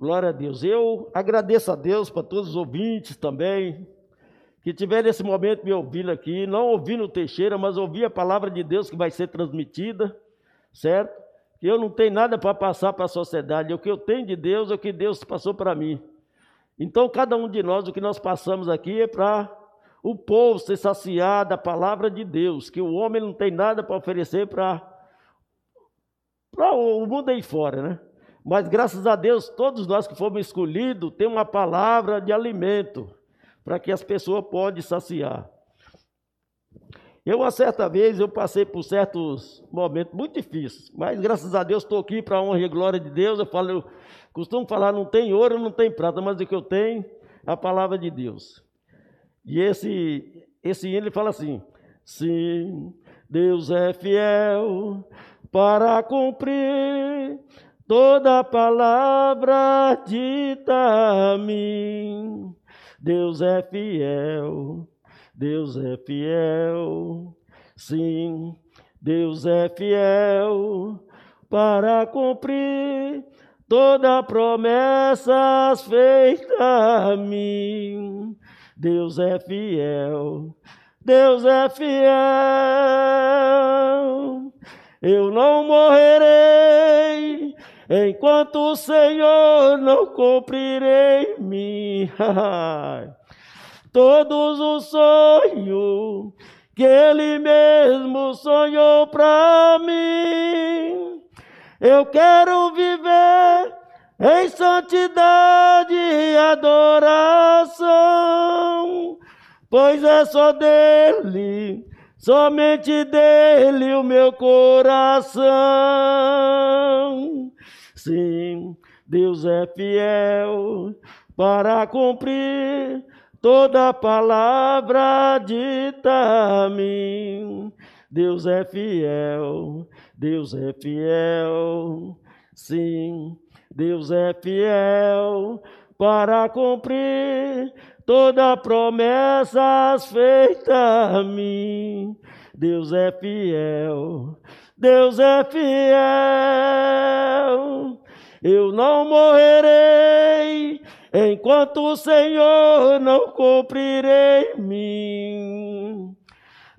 Glória a Deus. Eu agradeço a Deus para todos os ouvintes também, que tiveram nesse momento me ouvindo aqui, não ouvindo o Teixeira, mas ouvi a palavra de Deus que vai ser transmitida, certo? Eu não tenho nada para passar para a sociedade, o que eu tenho de Deus é o que Deus passou para mim. Então, cada um de nós, o que nós passamos aqui é para o povo ser saciado da palavra de Deus, que o homem não tem nada para oferecer para o mundo aí fora, né? Mas graças a Deus, todos nós que fomos escolhidos, tem uma palavra de alimento para que as pessoas possam saciar. Eu, uma certa vez, eu passei por certos momentos muito difíceis, mas graças a Deus estou aqui para a honra e glória de Deus. Eu falo, eu costumo falar, não tem ouro, não tem prata, mas o que eu tenho é a palavra de Deus. E esse, esse hino ele fala assim: Sim, Deus é fiel para cumprir toda palavra dita a mim. Deus é fiel, Deus é fiel, sim, Deus é fiel para cumprir toda promessa feita a mim. Deus é fiel, Deus é fiel. Eu não morrerei enquanto o Senhor não cumprir em mim todos os sonhos que Ele mesmo sonhou para mim. Eu quero viver em santidade e adoração, pois é só dele somente dele o meu coração. Sim, Deus é fiel para cumprir toda palavra dita a mim. Deus é fiel, Deus é fiel, sim, Deus é fiel para cumprir toda promessa feita a mim. Deus é fiel, Deus é fiel. Eu não morrerei enquanto o Senhor não cumprir em mim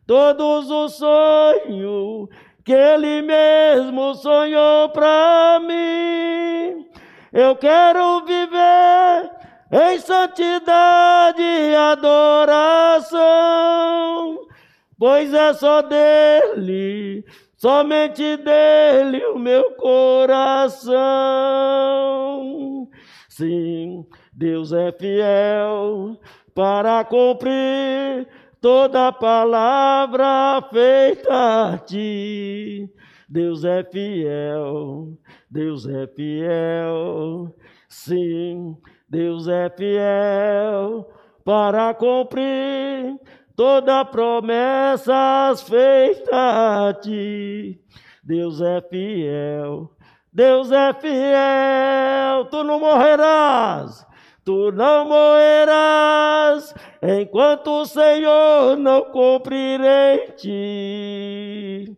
todos os sonhos que Ele mesmo sonhou para mim. Eu quero viver em santidade e adoração, pois é só dele, somente dele o meu coração. Sim, Deus é fiel para cumprir toda palavra feita a ti. Deus é fiel, Deus é fiel, sim, Deus é fiel para cumprir toda promessa feita a ti. Deus é fiel, Deus é fiel, tu não morrerás, tu não morrerás, enquanto o Senhor não cumprir em ti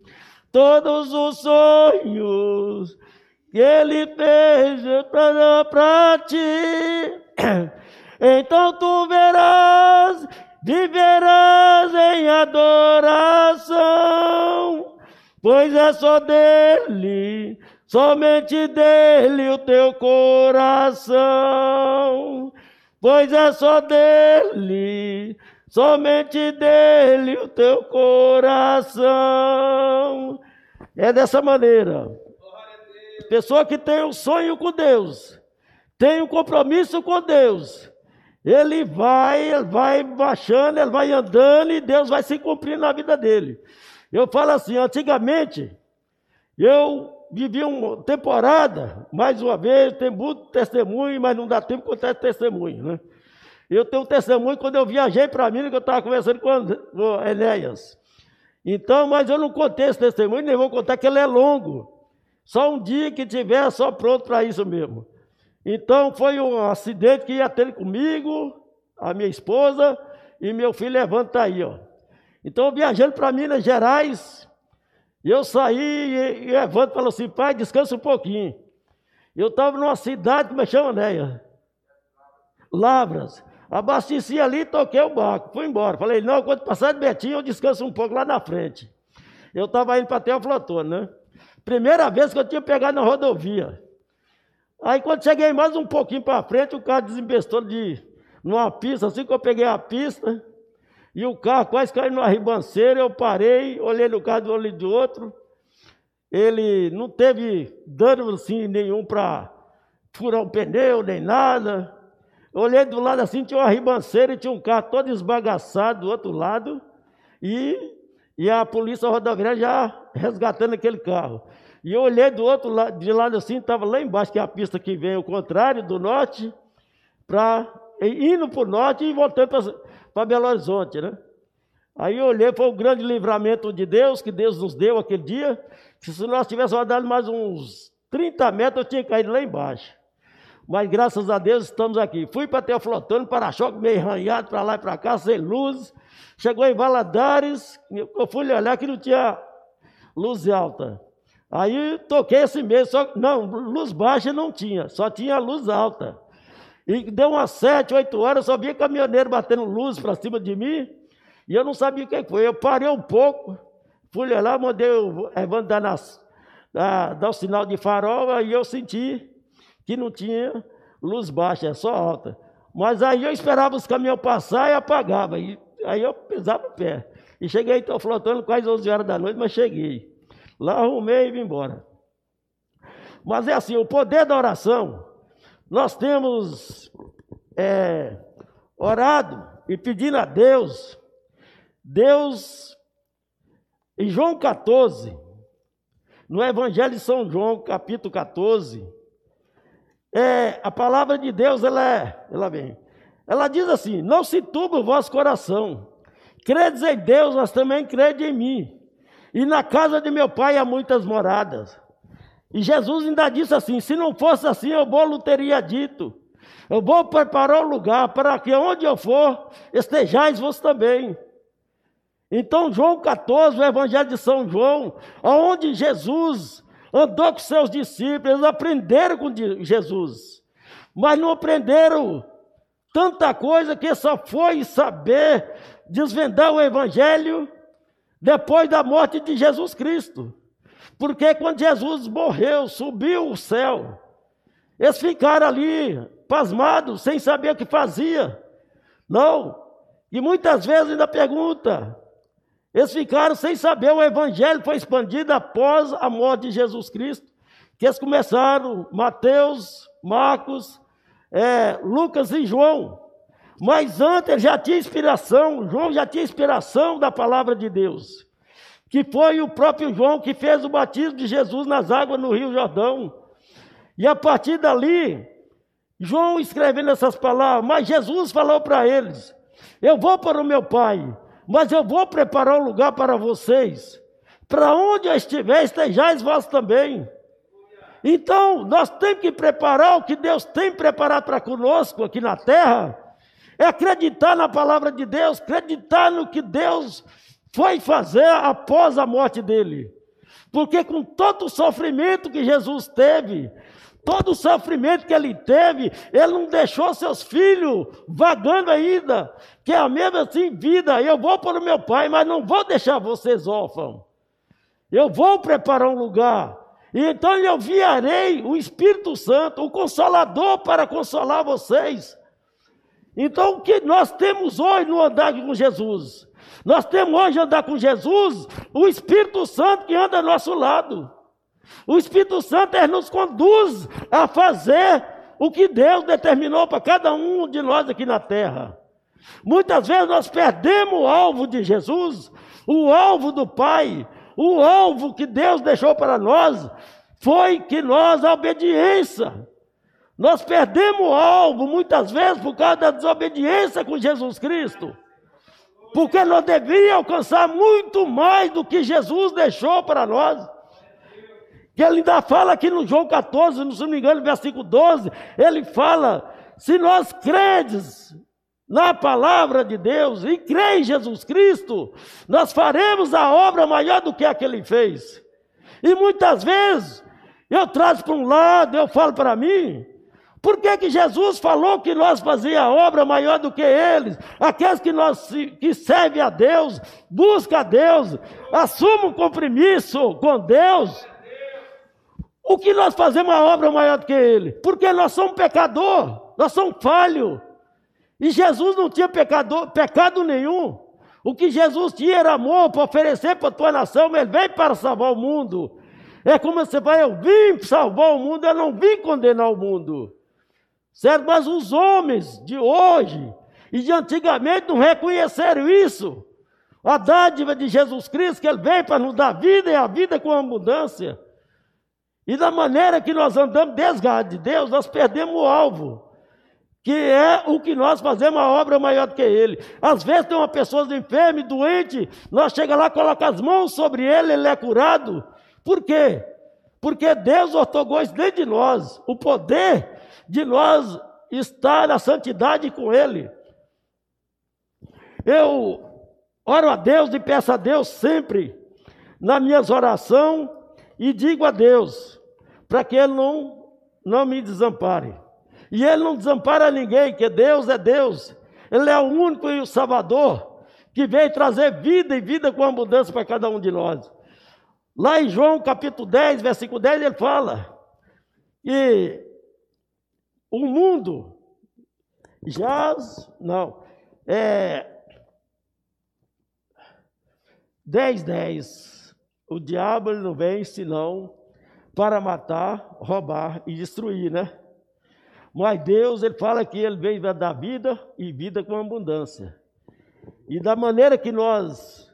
todos os sonhos que ele fez para ti. Então tu verás, viverás em adoração, pois é só dele, somente dele o teu coração, pois é só dele, somente dele o teu coração. É dessa maneira. Pessoa que tem um sonho com Deus, tem um compromisso com Deus, ele vai, ele vai baixando, ele vai andando e Deus vai se cumprir na vida dele. Eu falo assim, antigamente, eu vivi uma temporada, mais uma vez, tem muito testemunho, mas não dá tempo contar testemunho, né? Eu tenho um testemunho quando eu viajei para mim, que eu estava conversando com o Enéas. Então, mas eu não contei esse testemunho, nem vou contar que ele é longo. Só um dia que tiver, só pronto para isso mesmo. Então foi um acidente que ia ter comigo, a minha esposa e meu filho levanta aí, ó. Então viajando para Minas Gerais, eu saí e, e Evandro falou assim, pai, descansa um pouquinho. Eu estava numa cidade, é que chama, Neia? Lavras. Abasteci ali, toquei o barco, fui embora. Falei, não, quando passar de Betinho, eu descanso um pouco lá na frente. Eu estava indo para Teoflotone, né? Primeira vez que eu tinha pegado na rodovia. Aí quando cheguei mais um pouquinho para frente, o carro desembestou de numa pista, assim que eu peguei a pista, e o carro quase caiu numa ribanceira, eu parei, olhei no carro do olho do outro. Ele não teve dano assim nenhum para furar o pneu, nem nada. Olhei do lado assim, tinha uma ribanceira e tinha um carro todo esbagaçado do outro lado. E, e a polícia rodoviária já resgatando aquele carro. E eu olhei do outro lado, de lado assim, estava lá embaixo, que é a pista que vem ao contrário, do norte, para indo para o norte e voltando para Belo Horizonte, né? Aí eu olhei, foi o grande livramento de Deus, que Deus nos deu aquele dia, que se nós tivéssemos rodado mais uns 30 metros, eu tinha caído lá embaixo. Mas graças a Deus estamos aqui. Fui para Teoflotano, para-choque meio arranhado para lá e para cá, sem luz. Chegou em Valadares, eu fui olhar que não tinha luz alta. Aí toquei esse mês, só não, luz baixa não tinha, só tinha luz alta. E deu umas sete, oito horas, eu só via caminhoneiro batendo luz para cima de mim, e eu não sabia o que foi. Eu parei um pouco, fui lá, mandei o Evandro dar, nas, dar, dar o sinal de farol, e eu senti que não tinha luz baixa, é só alta. Mas aí eu esperava os caminhões passar e apagava. E, aí eu pisava o pé. E cheguei, estou flotando quase 11 horas da noite, mas cheguei. Lá arrumei e vim embora. Mas é assim, o poder da oração, nós temos é, orado e pedindo a Deus, Deus, em João 14, no Evangelho de São João, capítulo 14, é, a palavra de Deus, ela é, ela vem. Ela diz assim: Não se turbe o vosso coração. Credes em Deus, mas também crede em mim. E na casa de meu pai há muitas moradas. E Jesus ainda disse assim: Se não fosse assim, eu vou teria dito. Eu vou preparar o lugar para que onde eu for, estejais vós também. Então, João 14, o Evangelho de São João, onde Jesus andou com seus discípulos, eles aprenderam com Jesus, mas não aprenderam tanta coisa que só foi saber desvendar o Evangelho depois da morte de Jesus Cristo. Porque quando Jesus morreu, subiu o céu, eles ficaram ali pasmados, sem saber o que fazia. Não. E muitas vezes ainda pergunta: eles ficaram sem saber, o evangelho foi expandido após a morte de Jesus Cristo, que eles começaram, Mateus, Marcos, é, Lucas e João. Mas antes já tinha inspiração, João já tinha inspiração da palavra de Deus, que foi o próprio João que fez o batismo de Jesus nas águas no Rio Jordão. E a partir dali, João escrevendo essas palavras, mas Jesus falou para eles: Eu vou para o meu Pai mas eu vou preparar um lugar para vocês. Para onde eu estiver, estejais vós também. Então, nós temos que preparar o que Deus tem preparado para conosco aqui na terra. É acreditar na palavra de Deus, acreditar no que Deus foi fazer após a morte dele. Porque com todo o sofrimento que Jesus teve, todo o sofrimento que ele teve, ele não deixou seus filhos vagando ainda, que é a mesma assim vida. Eu vou para o meu pai, mas não vou deixar vocês órfãos. Eu vou preparar um lugar. E então eu enviarei o Espírito Santo, o Consolador, para consolar vocês. Então o que nós temos hoje no andar com Jesus? Nós temos hoje andar com Jesus, o Espírito Santo que anda ao nosso lado. O Espírito Santo ele nos conduz a fazer o que Deus determinou para cada um de nós aqui na terra. Muitas vezes nós perdemos o alvo de Jesus, o alvo do Pai, o alvo que Deus deixou para nós, foi que nós, a obediência. Nós perdemos o alvo muitas vezes por causa da desobediência com Jesus Cristo. Porque nós deveríamos alcançar muito mais do que Jesus deixou para nós. Que ele ainda fala aqui no João 14, se não me engano, versículo 12, ele fala: se nós credes na palavra de Deus e crê em Jesus Cristo, nós faremos a obra maior do que a que ele fez. E muitas vezes Eu trago para um lado, eu falo para mim. Por que, que Jesus falou que nós fazíamos a obra maior do que eles? Aqueles que, nós, que servem a Deus, buscam a Deus, assumam um compromisso com Deus. O que nós fazemos a obra maior do que ele? Porque nós somos pecador, nós somos falhos. E Jesus não tinha pecador, pecado nenhum. O que Jesus tinha era amor para oferecer para a tua nação, ele veio para salvar o mundo. É como você vai, eu vim salvar o mundo, eu não vim condenar o mundo. Certo? Mas os homens de hoje e de antigamente não reconheceram isso. A dádiva de Jesus Cristo, que ele veio para nos dar vida e a vida com abundância. E da maneira que nós andamos desgado de Deus, nós perdemos o alvo, que é o que nós fazemos a obra maior do que ele. Às vezes tem uma pessoa enferma doente, nós chega lá, coloca as mãos sobre ele, ele é curado. Por quê? Porque Deus otorgou isso dentro de nós, o poder de nós estar na santidade com ele. Eu oro a Deus e peço a Deus sempre nas minhas orações e digo a Deus, para que Ele não, não me desampare. E Ele não desampara ninguém, que Deus é Deus. Ele é o único e o Salvador que veio trazer vida e vida com abundância para cada um de nós. Lá em João capítulo 10, versículo 10, ele fala que o mundo jaz, não, é 10, 10. O diabo ele não vem senão para matar, roubar e destruir, né? Mas Deus, ele fala que ele vem dar vida e vida com abundância. E da maneira que nós,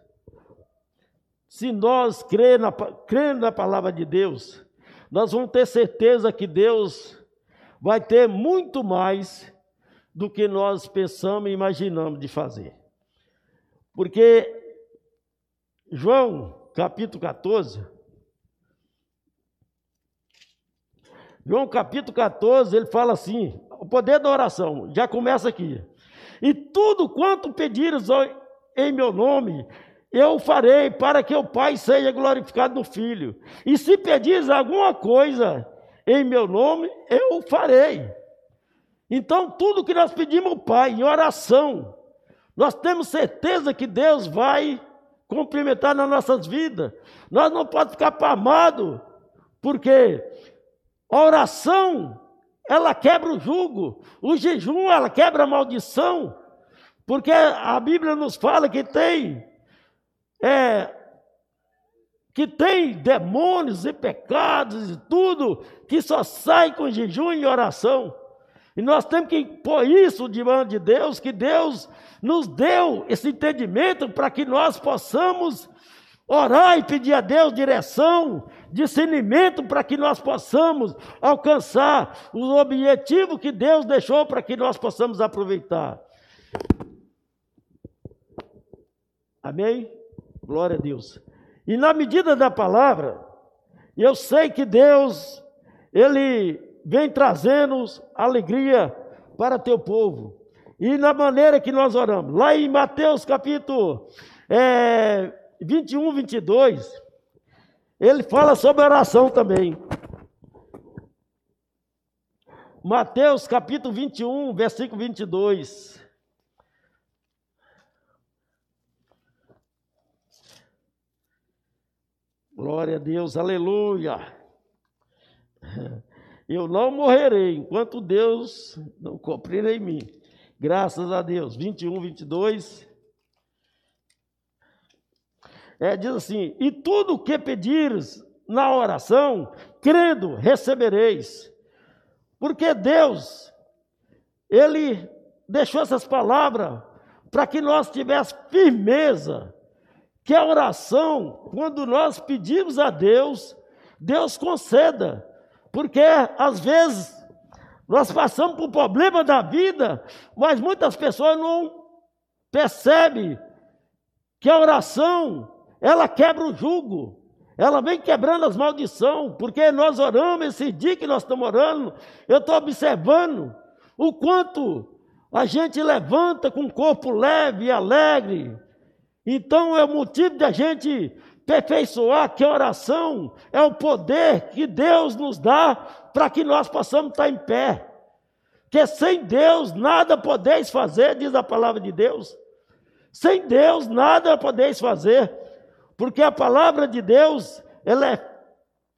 se nós cremos na, cremos na palavra de Deus, nós vamos ter certeza que Deus vai ter muito mais do que nós pensamos e imaginamos de fazer. Porque João capítulo 14. João capítulo 14, ele fala assim: o poder da oração, já começa aqui. E tudo quanto pedires em meu nome, eu farei para que o Pai seja glorificado no Filho. E se pedires alguma coisa em meu nome, eu farei. Então, tudo que nós pedimos ao Pai em oração, nós temos certeza que Deus vai cumprimentar nas nossas vidas. Nós não podemos ficar pamados, porque a oração, ela quebra o jugo, o jejum, ela quebra a maldição, porque a Bíblia nos fala que tem, é, que tem demônios e pecados e tudo, que só sai com jejum e oração. E nós temos que pôr isso diante de Deus, que Deus nos deu esse entendimento para que nós possamos orar e pedir a Deus direção, discernimento para que nós possamos alcançar o objetivo que Deus deixou para que nós possamos aproveitar. Amém? Glória a Deus. E na medida da palavra, eu sei que Deus, Ele vem trazendo alegria para teu povo. E na maneira que nós oramos, lá em Mateus capítulo é, 21, 22, ele fala sobre oração também. Mateus capítulo 21, versículo 22. Glória a Deus, aleluia. Eu não morrerei enquanto Deus não cumprir em mim. Graças a Deus. 21, 22. É, diz assim: E tudo o que pedires na oração, crendo, recebereis. Porque Deus, Ele deixou essas palavras para que nós tivéssemos firmeza, que a oração, quando nós pedimos a Deus, Deus conceda. Porque às vezes nós passamos por problema da vida, mas muitas pessoas não percebem que a oração, ela quebra o jugo. Ela vem quebrando as maldições, porque nós oramos, esse dia que nós estamos orando, eu estou observando o quanto a gente levanta com o corpo leve e alegre. Então é o motivo da gente aperfeiçoar que a oração é o poder que Deus nos dá para que nós possamos estar em pé. Que sem Deus nada podeis fazer, diz a palavra de Deus. Sem Deus nada podeis fazer, porque a palavra de Deus, ela é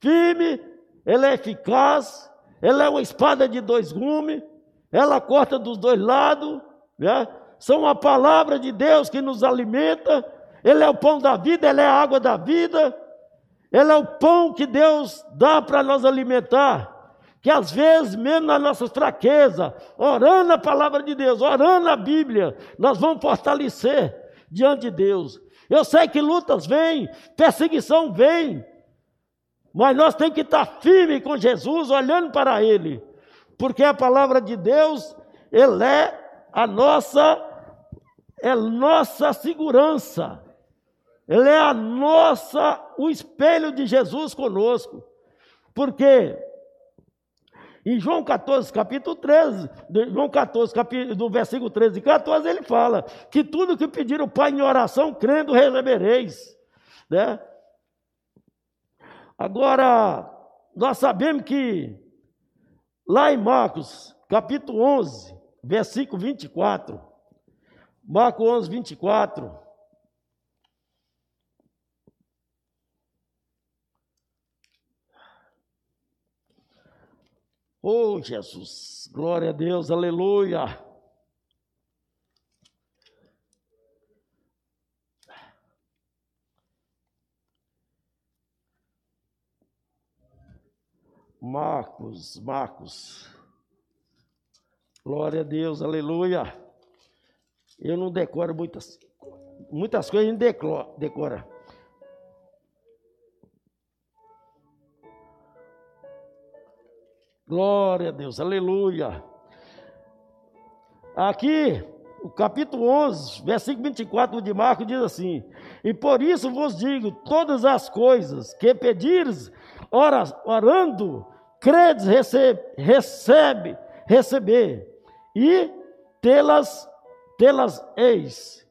firme, ela é eficaz, ela é uma espada de dois gumes, ela corta dos dois lados, né? São a palavra de Deus que nos alimenta, ele é o pão da vida, ele é a água da vida, ele é o pão que Deus dá para nos alimentar. Que às vezes, mesmo na nossa fraqueza, orando a palavra de Deus, orando a Bíblia, nós vamos fortalecer diante de Deus. Eu sei que lutas vêm, perseguição vem, mas nós temos que estar firme com Jesus, olhando para Ele, porque a palavra de Deus, Ele é a nossa, é nossa segurança. Ele é a nossa, o espelho de Jesus conosco. Porque em João 14, capítulo 13, João 14, capítulo, do versículo 13 e 14, ele fala que tudo que pedir o Pai em oração, crendo, recebereis. Né? Agora, nós sabemos que lá em Marcos, capítulo 11, versículo 24, Marcos 11, 24, Oh, Jesus, glória a Deus, aleluia. Marcos, Marcos. Glória a Deus, aleluia. Eu não decoro muitas, muitas coisas, a gente decora. Glória a Deus, aleluia. Aqui, o capítulo 11, versículo 24 de Marcos diz assim: E por isso vos digo: todas as coisas que pedires, orando, credes, recebe, recebe, receber, e tê-las, tê-las eis.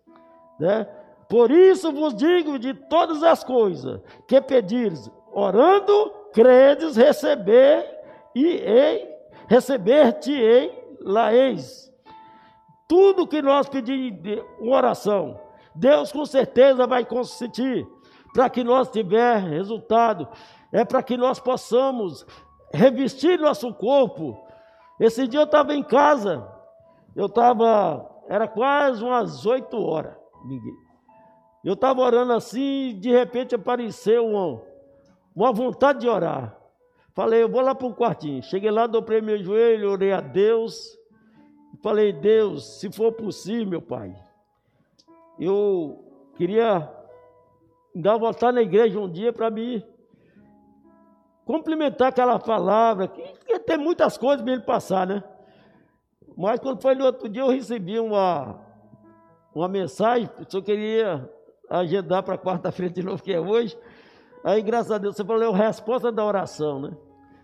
Né? Por isso vos digo de todas as coisas que pedires, orando, credes, receber, e ei, receber-te-ei lá eis. Tudo que nós pedimos oração, Deus com certeza vai consentir para que nós tiver resultado, é para que nós possamos revestir nosso corpo. Esse dia eu estava em casa, eu estava, era quase umas oito horas. Eu estava orando assim, de repente apareceu uma, uma vontade de orar. Falei, eu vou lá para o quartinho. Cheguei lá, dobrei meu joelho, orei a Deus. Falei, Deus, se for possível, meu Pai, eu queria dar voltar na igreja um dia para me complementar aquela palavra, que, que tem muitas coisas para ele passar, né? Mas quando foi no outro dia, eu recebi uma, uma mensagem, eu queria agendar para quarta-feira de novo, que é hoje. Aí, graças a Deus, você falou, é a resposta da oração, né?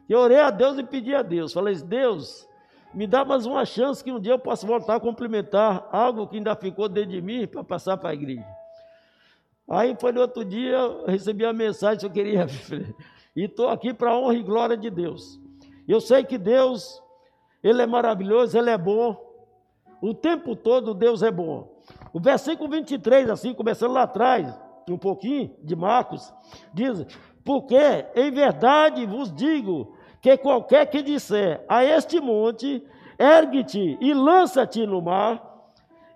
Eu orei a Deus e pedi a Deus. Falei, Deus, me dá mais uma chance que um dia eu possa voltar a complementar algo que ainda ficou dentro de mim para passar para a igreja. Aí foi no outro dia, recebi a mensagem que eu queria. e estou aqui para a honra e glória de Deus. Eu sei que Deus, Ele é maravilhoso, Ele é bom. O tempo todo Deus é bom. O versículo 23, assim, começando lá atrás, um pouquinho, de Marcos, diz: Porque em verdade vos digo que qualquer que disser a este monte, ergue-te e lança-te no mar,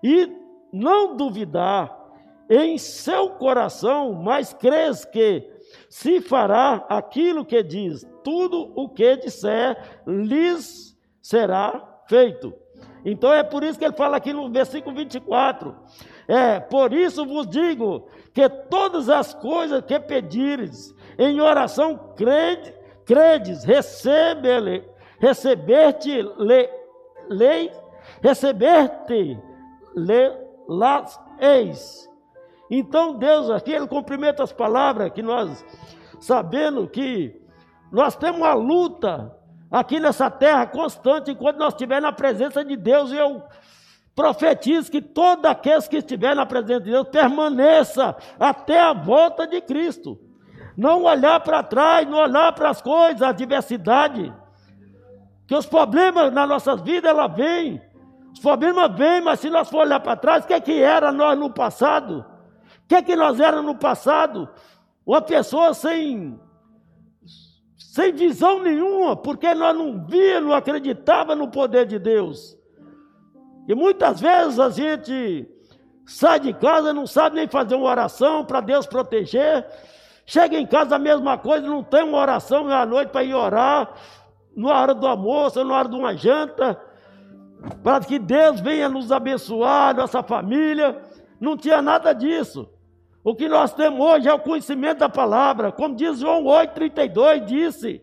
e não duvidar em seu coração, mas crês que se fará aquilo que diz, tudo o que disser lhes será feito. Então é por isso que ele fala aqui no versículo 24: é, por isso vos digo que todas as coisas que pedires em oração crede, credes, recebe, receber-te lei receber-te le, las eis. Então Deus aqui, Ele cumprimenta as palavras que nós, sabendo que nós temos uma luta aqui nessa terra constante, enquanto nós estivermos na presença de Deus, eu Profetiza que todo aqueles que estiver na presença de Deus permaneça até a volta de Cristo. Não olhar para trás, não olhar para as coisas, a diversidade. Que os problemas na nossas vidas, ela vem. Os problemas vêm, mas se nós for olhar para trás, o que, é que era nós no passado? O que, é que nós éramos no passado? Uma pessoa sem, sem visão nenhuma, porque nós não via, não acreditava no poder de Deus. E muitas vezes a gente sai de casa não sabe nem fazer uma oração para Deus proteger. Chega em casa a mesma coisa, não tem uma oração à noite para ir orar, na hora do almoço, na hora de uma janta, para que Deus venha nos abençoar, nossa família. Não tinha nada disso. O que nós temos hoje é o conhecimento da palavra. Como diz João 8,32, disse: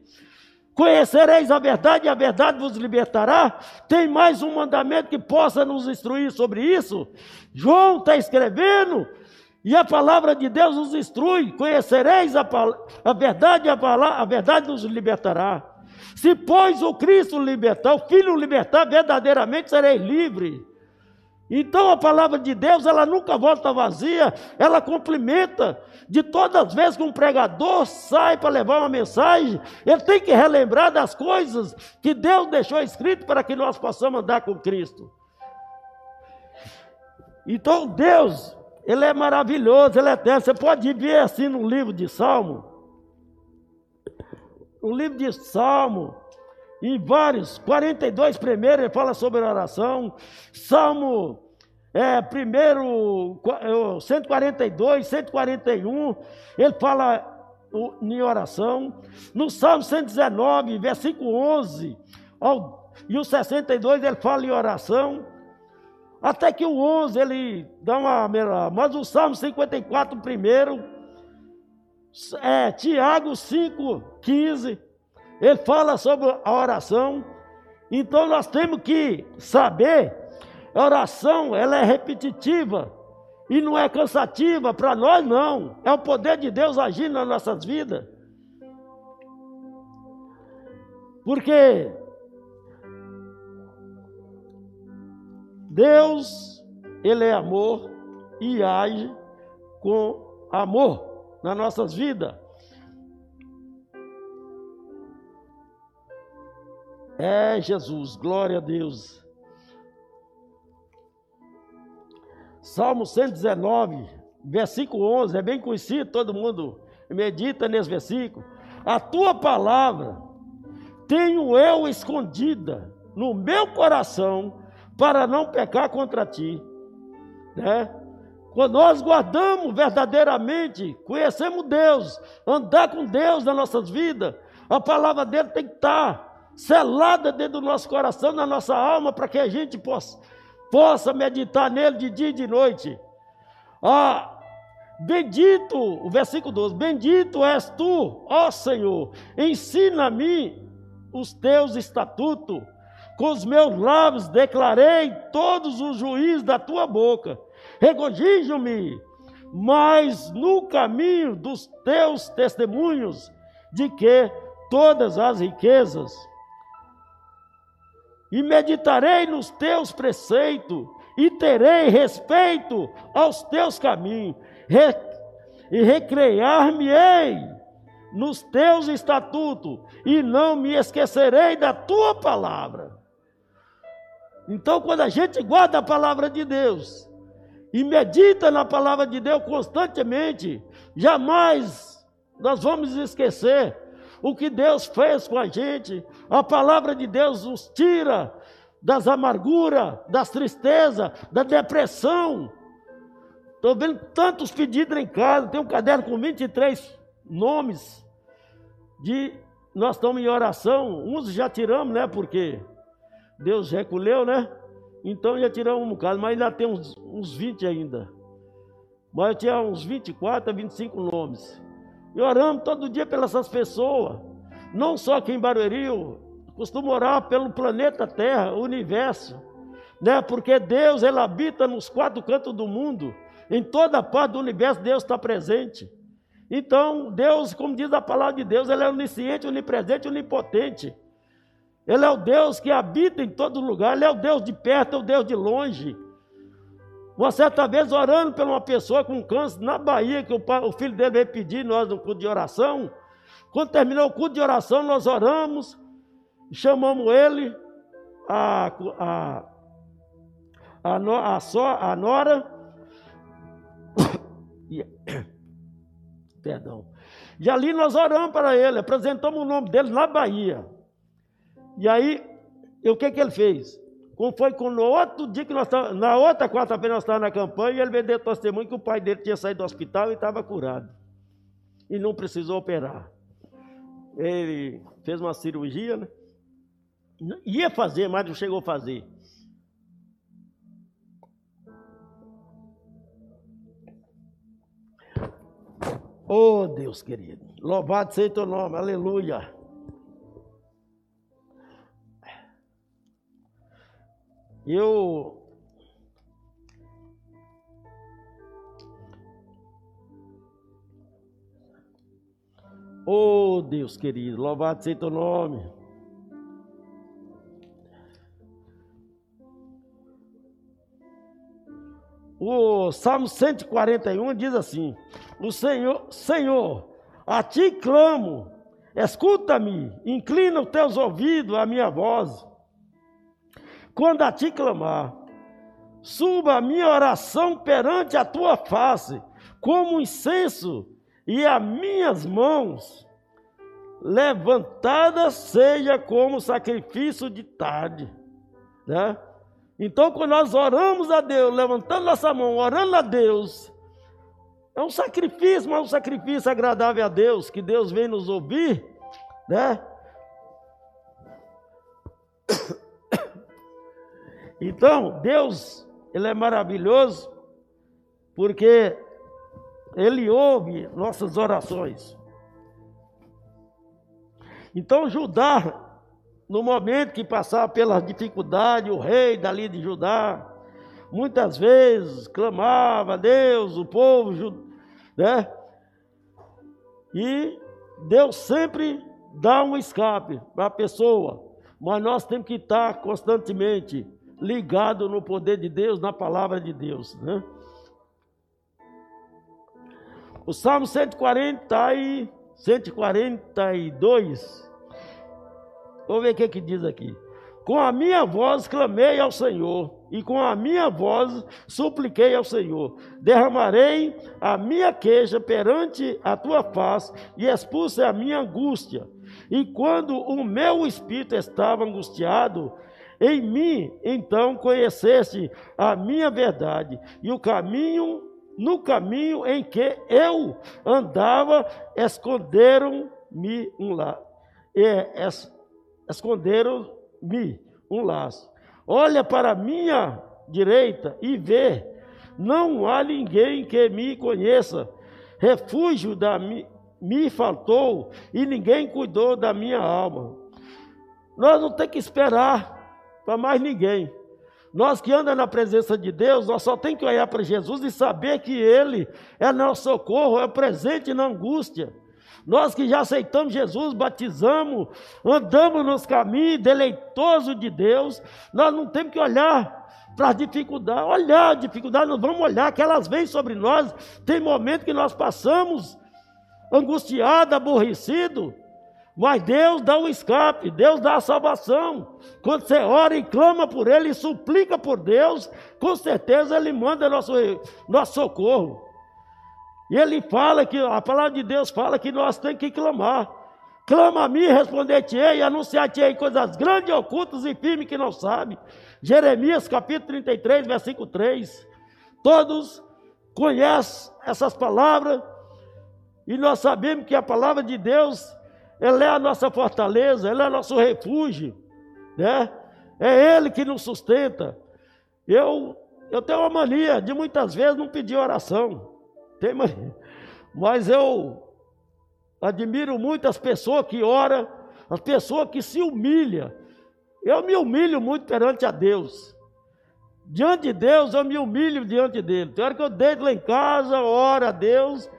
Conhecereis a verdade e a verdade vos libertará. Tem mais um mandamento que possa nos instruir sobre isso? João está escrevendo e a palavra de Deus nos instrui. Conhecereis a, a verdade e a, a verdade nos libertará. Se, pois, o Cristo libertar, o Filho libertar, verdadeiramente sereis livres. Então a palavra de Deus, ela nunca volta vazia, ela complementa. De todas as vezes que um pregador sai para levar uma mensagem, ele tem que relembrar das coisas que Deus deixou escrito para que nós possamos andar com Cristo. Então Deus, ele é maravilhoso, ele é eterno. Você pode ver assim no livro de Salmo. No livro de Salmo, em vários, 42 primeiro ele fala sobre oração, Salmo é, primeiro, 142, 141, ele fala em oração, no Salmo 119, versículo 11, ao, e o 62 ele fala em oração, até que o 11 ele dá uma, mas o Salmo 54 primeiro, é, Tiago 5, 15, ele fala sobre a oração. Então nós temos que saber, a oração ela é repetitiva e não é cansativa para nós não. É o poder de Deus agindo nas nossas vidas. Porque Deus, ele é amor e age com amor nas nossas vidas. É Jesus, glória a Deus. Salmo 119, versículo 11, é bem conhecido, todo mundo medita nesse versículo. A tua palavra tenho eu escondida no meu coração para não pecar contra ti. Né? Quando nós guardamos verdadeiramente, conhecemos Deus, andar com Deus nas nossas vidas, a palavra dele tem que estar selada dentro do nosso coração, na nossa alma, para que a gente possa, possa meditar nele de dia e de noite. Ah, bendito, o versículo 12: Bendito és tu, ó Senhor, ensina-me os teus estatutos. Com os meus lábios declarei todos os juízes da tua boca. Regozijo-me, mas no caminho dos teus testemunhos, de que todas as riquezas e meditarei nos teus preceitos, e terei respeito aos teus caminhos, Re, e recrear-me-ei nos teus estatutos, e não me esquecerei da tua palavra. Então, quando a gente guarda a palavra de Deus, e medita na palavra de Deus constantemente, jamais nós vamos esquecer o que Deus fez com a gente. A palavra de Deus nos tira das amarguras, das tristezas, da depressão. Estou vendo tantos pedidos em casa, tem um caderno com 23 nomes de nós estamos em oração, uns já tiramos, né? Porque Deus recolheu, né? Então já tiramos um bocado, mas ainda tem uns, uns 20 ainda. Mas eu tinha uns 24 a 25 nomes. E oramos todo dia pelas pessoas. Não só aqui em Barueri, costumo orar pelo planeta Terra, o universo. Né? Porque Deus, Ele habita nos quatro cantos do mundo. Em toda parte do universo, Deus está presente. Então, Deus, como diz a palavra de Deus, Ele é onisciente, onipresente, onipotente. Ele é o Deus que habita em todo lugar, Ele é o Deus de perto, é o Deus de longe. Uma certa vez orando por uma pessoa com câncer na Bahia, que o filho dele veio pedir nós no culto de oração. Quando terminou o culto de oração, nós oramos, chamamos ele, a, a, a, a, a Nora, e, perdão, e ali nós oramos para ele, apresentamos o nome dele na Bahia. E aí, o que, que ele fez? Como foi com no outro dia que nós estávamos, na outra quarta-feira nós estávamos na campanha, ele vendeu testemunho que o pai dele tinha saído do hospital e estava curado. E não precisou operar. Ele fez uma cirurgia, né? Ia fazer, mas não chegou a fazer. Oh Deus querido, louvado seja teu nome, aleluia. Eu Oh Deus querido, louvado seja teu nome. O Salmo 141 diz assim: O Senhor, Senhor, a ti clamo, escuta-me, inclina os teus ouvidos à minha voz quando a ti clamar. Suba a minha oração perante a tua face, como incenso, e as minhas mãos levantadas seja como sacrifício de tarde. Né? Então, quando nós oramos a Deus, levantando nossa mão, orando a Deus, é um sacrifício, mas um sacrifício agradável a Deus, que Deus vem nos ouvir, né? Então, Deus, Ele é maravilhoso, porque Ele ouve nossas orações. Então, Judá, no momento que passava pelas dificuldades, o rei dali de Judá, muitas vezes clamava a Deus, o povo, né? E Deus sempre dá um escape para a pessoa, mas nós temos que estar constantemente ligado no poder de Deus, na palavra de Deus. Né? O Salmo 140 e 142. Vamos ver o que, que diz aqui. Com a minha voz clamei ao Senhor, e com a minha voz supliquei ao Senhor. Derramarei a minha queixa perante a tua face, e expulse a minha angústia. E quando o meu espírito estava angustiado, em mim, então, conheceste a minha verdade e o caminho, no caminho em que eu andava, esconderam-me um laço. É, es, esconderam-me um laço. Olha para minha direita e vê, não há ninguém que me conheça. Refúgio da mi, me faltou e ninguém cuidou da minha alma. Nós não temos que esperar para mais ninguém. Nós que andamos na presença de Deus, nós só tem que olhar para Jesus e saber que Ele é nosso socorro, é presente na angústia. Nós que já aceitamos Jesus, batizamos, andamos nos caminhos deleitosos de Deus, nós não temos que olhar para as dificuldades, olhar as dificuldades, nós vamos olhar que elas vêm sobre nós. Tem momentos que nós passamos angustiado, aborrecido, mas Deus dá um escape, Deus dá a salvação. Quando você ora e clama por Ele e suplica por Deus, com certeza Ele manda nosso, nosso socorro. E Ele fala que, a palavra de Deus fala que nós temos que clamar. Clama a mim, responder-te-ei, anunciar-te-ei coisas grandes, ocultas e firmes que não sabe. Jeremias capítulo 33, versículo 3. Todos conhecem essas palavras e nós sabemos que a palavra de Deus ele é a nossa fortaleza, Ele é nosso refúgio, né? É Ele que nos sustenta. Eu, eu tenho uma mania de muitas vezes não pedir oração, tem mania. mas eu admiro muito as pessoas que oram, as pessoas que se humilham. Eu me humilho muito perante a Deus. Diante de Deus, eu me humilho diante dele. Tem hora que eu deito lá em casa, oro a Deus,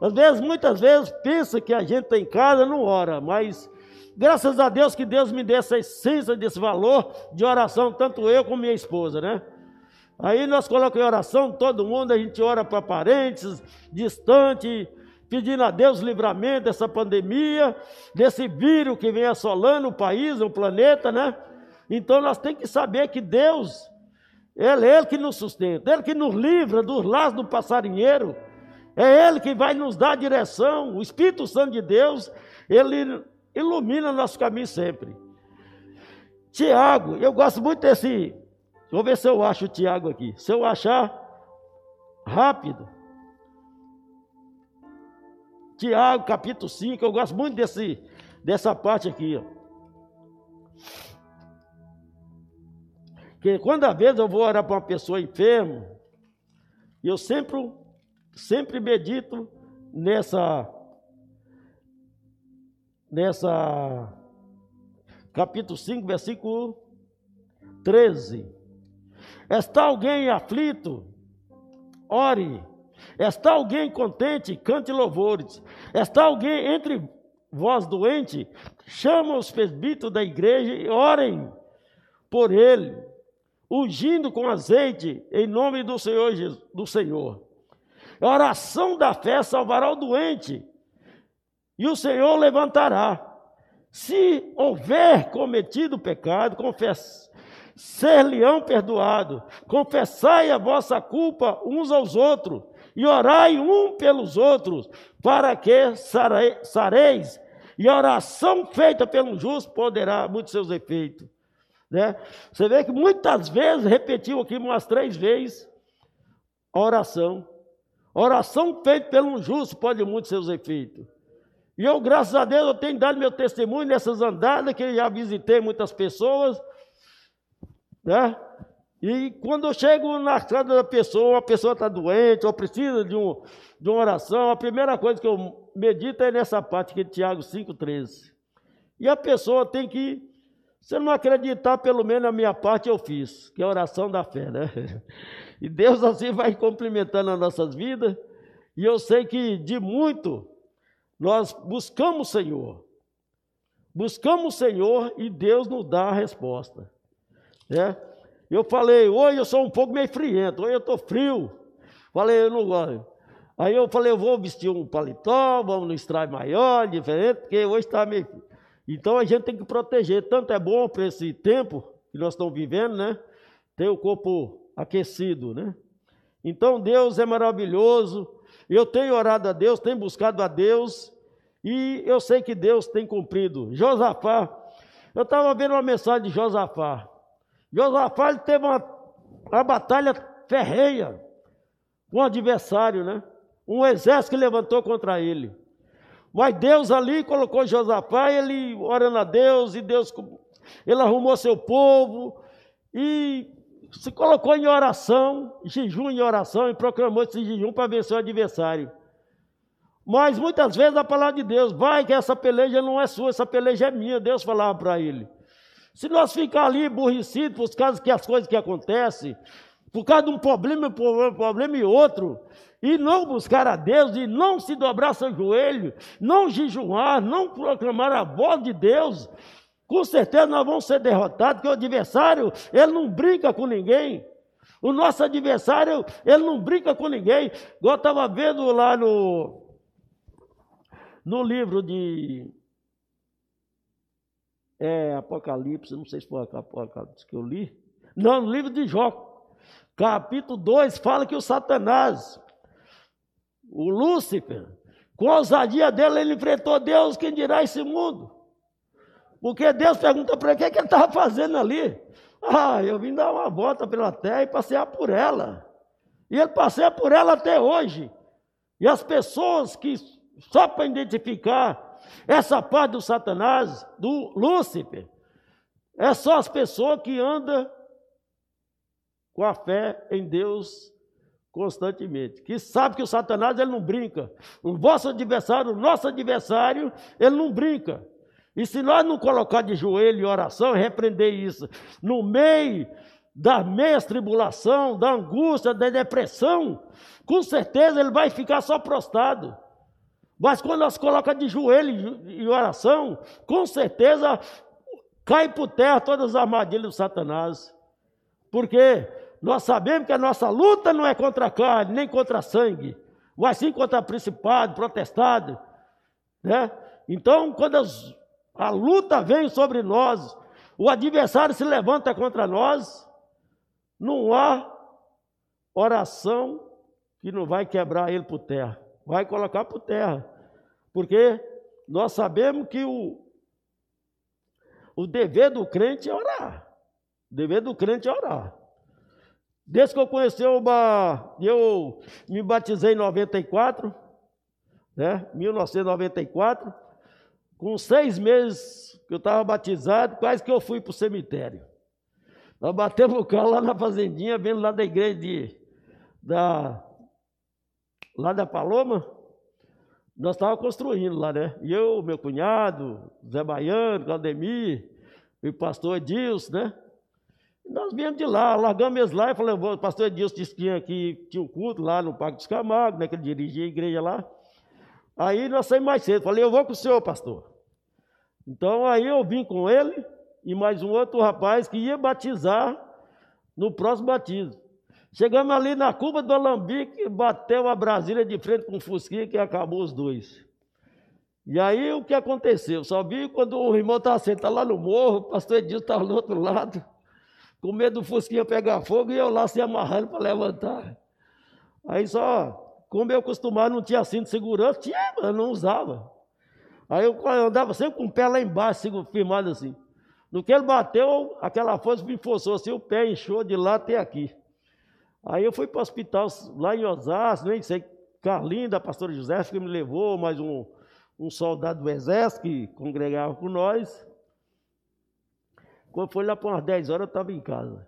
às vezes, muitas vezes, pensa que a gente está em casa, não ora, mas graças a Deus que Deus me deu essa essência desse valor de oração, tanto eu como minha esposa, né? Aí nós colocamos em oração, todo mundo, a gente ora para parentes, distante, pedindo a Deus livramento dessa pandemia, desse vírus que vem assolando o país, o planeta, né? Então nós temos que saber que Deus, Ele é Ele que nos sustenta, Ele que nos livra dos laços do passarinheiro, é Ele que vai nos dar a direção, o Espírito Santo de Deus, Ele ilumina nosso caminho sempre. Tiago, eu gosto muito desse. Vou ver se eu acho o Tiago aqui. Se eu achar, rápido. Tiago, capítulo 5, eu gosto muito desse, dessa parte aqui. Ó. Que quando às vezes eu vou orar para uma pessoa enferma, eu sempre, sempre medito nessa, nessa capítulo 5, versículo 13. Está alguém aflito? Ore. Está alguém contente? Cante louvores. Está alguém entre vós doente? Chama os presbíteros da igreja e orem por ele, ungindo com azeite em nome do Senhor do Senhor. A oração da fé salvará o doente, e o Senhor levantará. Se houver cometido pecado, confesse, ser-lhe-ão perdoado. Confessai a vossa culpa uns aos outros e orai um pelos outros, para que sareis, e a oração feita pelo justo poderá muitos seus efeitos. Né? Você vê que muitas vezes, repetiu aqui umas três vezes, a oração. Oração feita pelo justo pode muitos seus efeitos. E eu, graças a Deus, eu tenho dado meu testemunho nessas andadas, que eu já visitei muitas pessoas, né? E quando eu chego na casa da pessoa, a pessoa está doente ou precisa de, um, de uma oração, a primeira coisa que eu medito é nessa parte que é Tiago 5,13. E a pessoa tem que, se não acreditar, pelo menos a minha parte eu fiz, que é a oração da fé, né? E Deus assim vai complementando as nossas vidas. E eu sei que de muito nós buscamos o Senhor. Buscamos o Senhor e Deus nos dá a resposta. Né? Eu falei, hoje eu sou um pouco meio friento, hoje eu estou frio. Falei, eu não gosto. Aí eu falei, eu vou vestir um paletó, vamos no strike maior, diferente, porque hoje está meio. Então a gente tem que proteger. Tanto é bom para esse tempo que nós estamos vivendo, né? Ter o corpo aquecido, né? Então Deus é maravilhoso. Eu tenho orado a Deus, tenho buscado a Deus, e eu sei que Deus tem cumprido. Josafá, eu estava vendo uma mensagem de Josafá. Josafá teve uma, uma batalha ferreia com um adversário, né? Um exército que levantou contra ele. Mas Deus ali colocou Josafá, ele orando a Deus, e Deus ele arrumou seu povo e se colocou em oração, jejum em oração, e proclamou esse jejum para vencer o adversário. Mas muitas vezes a palavra de Deus, vai que essa peleja não é sua, essa peleja é minha, Deus falava para ele. Se nós ficar ali aborrecidos por causa que as coisas que acontecem, por causa de um problema, um problema e outro, e não buscar a Deus, e não se dobrar seu joelho, não jejuar, não proclamar a voz de Deus, com certeza nós vamos ser derrotados, porque o adversário, ele não brinca com ninguém. O nosso adversário, ele não brinca com ninguém. Igual eu estava vendo lá no, no livro de é, Apocalipse, não sei se foi Apocalipse que eu li. Não, no livro de Jó, capítulo 2, fala que o Satanás, o Lúcifer, com a ousadia dele, ele enfrentou Deus, quem dirá esse mundo? Porque Deus pergunta para ele o que, é que ele estava fazendo ali. Ah, eu vim dar uma volta pela terra e passear por ela. E ele passeia por ela até hoje. E as pessoas que, só para identificar essa parte do Satanás, do Lúcifer, é só as pessoas que andam com a fé em Deus constantemente, que sabe que o Satanás ele não brinca. O vosso adversário, o nosso adversário, ele não brinca. E se nós não colocar de joelho em oração repreender isso no meio da meia tribulação, da angústia, da depressão, com certeza ele vai ficar só prostrado. Mas quando nós colocamos de joelho em oração, com certeza cai por terra todas as armadilhas do Satanás. Porque nós sabemos que a nossa luta não é contra a carne, nem contra sangue, mas sim contra principado, protestado. Né? Então, quando as, a luta vem sobre nós, o adversário se levanta contra nós, não há oração que não vai quebrar ele por terra, vai colocar por terra, porque nós sabemos que o, o dever do crente é orar. O dever do crente é orar. Desde que eu conheci o eu me batizei em 94, né? 1994, com seis meses que eu estava batizado, quase que eu fui para o cemitério. Nós batemos o carro lá na fazendinha, vindo lá da igreja de, da, lá da Paloma. Nós estávamos construindo lá, né? E eu, meu cunhado, Zé Baiano, Claudemir, e o pastor Edilson, né? Nós viemos de lá, largamos eles lá e falei, o pastor Edilson disse que tinha, que tinha um culto lá no Parque dos Camargos, né, que ele dirigia a igreja lá. Aí nós saímos mais cedo, falei, eu vou com o senhor, pastor. Então aí eu vim com ele e mais um outro rapaz que ia batizar no próximo batismo. Chegamos ali na curva do Alambique, bateu a Brasília de frente com o Fusquinha que acabou os dois. E aí o que aconteceu? Só vi quando o irmão estava sentado lá no morro, o pastor Edilson estava do outro lado com medo do Fusquinha pegar fogo e eu lá se amarrando para levantar. Aí só, como eu costumava, não tinha cinto de segurança, tinha, mas não usava. Aí eu, eu andava sempre com o pé lá embaixo, firmado assim. No que ele bateu, aquela força me forçou assim, o pé inchou de lá até aqui. Aí eu fui para o hospital lá em Osasco, nem sei, Carlinho, da pastora José, que me levou, mais um, um soldado do exército que congregava com nós. Quando foi lá para umas 10 horas, eu estava em casa.